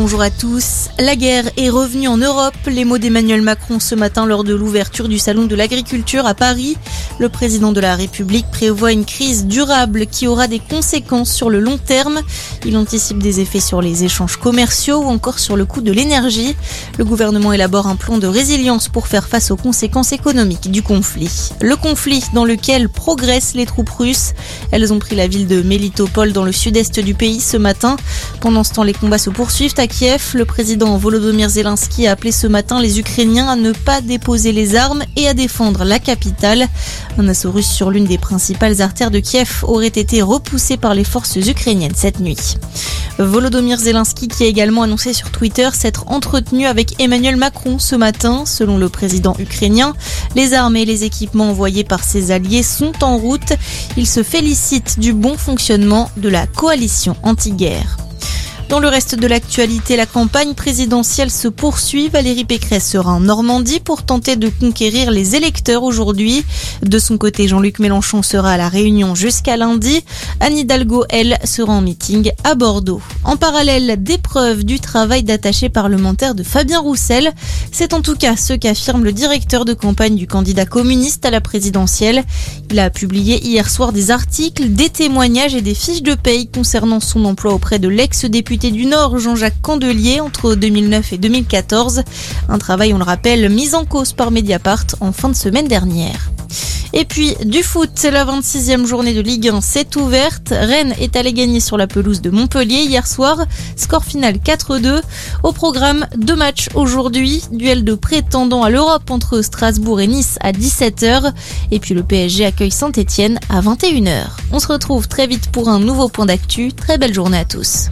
bonjour à tous. La guerre est revenue en Europe. Les mots d'Emmanuel Macron ce matin lors de l'ouverture du salon de l'agriculture à Paris. Le président de la République prévoit une crise durable qui aura des conséquences sur le long terme. Il anticipe des effets sur les échanges commerciaux ou encore sur le coût de l'énergie. Le gouvernement élabore un plan de résilience pour faire face aux conséquences économiques du conflit. Le conflit dans lequel progressent les troupes russes. Elles ont pris la ville de Melitopol dans le sud-est du pays ce matin. Pendant ce temps, les combats se poursuivent Kiev. Le président Volodymyr Zelensky a appelé ce matin les Ukrainiens à ne pas déposer les armes et à défendre la capitale. Un assaut russe sur l'une des principales artères de Kiev aurait été repoussé par les forces ukrainiennes cette nuit. Volodymyr Zelensky qui a également annoncé sur Twitter s'être entretenu avec Emmanuel Macron ce matin. Selon le président ukrainien, les armes et les équipements envoyés par ses alliés sont en route. Il se félicite du bon fonctionnement de la coalition anti-guerre. Dans le reste de l'actualité, la campagne présidentielle se poursuit. Valérie Pécresse sera en Normandie pour tenter de conquérir les électeurs aujourd'hui. De son côté, Jean-Luc Mélenchon sera à la Réunion jusqu'à lundi. Anne Hidalgo, elle, sera en meeting à Bordeaux. En parallèle, des preuves du travail d'attaché parlementaire de Fabien Roussel. C'est en tout cas ce qu'affirme le directeur de campagne du candidat communiste à la présidentielle. Il a publié hier soir des articles, des témoignages et des fiches de paye concernant son emploi auprès de l'ex-député du Nord, Jean-Jacques Candelier, entre 2009 et 2014. Un travail, on le rappelle, mis en cause par Mediapart en fin de semaine dernière. Et puis du foot, c'est la 26e journée de Ligue 1, c'est ouverte. Rennes est allé gagner sur la pelouse de Montpellier hier soir. Score final 4-2. Au programme, deux matchs aujourd'hui. Duel de prétendants à l'Europe entre Strasbourg et Nice à 17h. Et puis le PSG accueille Saint-Etienne à 21h. On se retrouve très vite pour un nouveau point d'actu. Très belle journée à tous.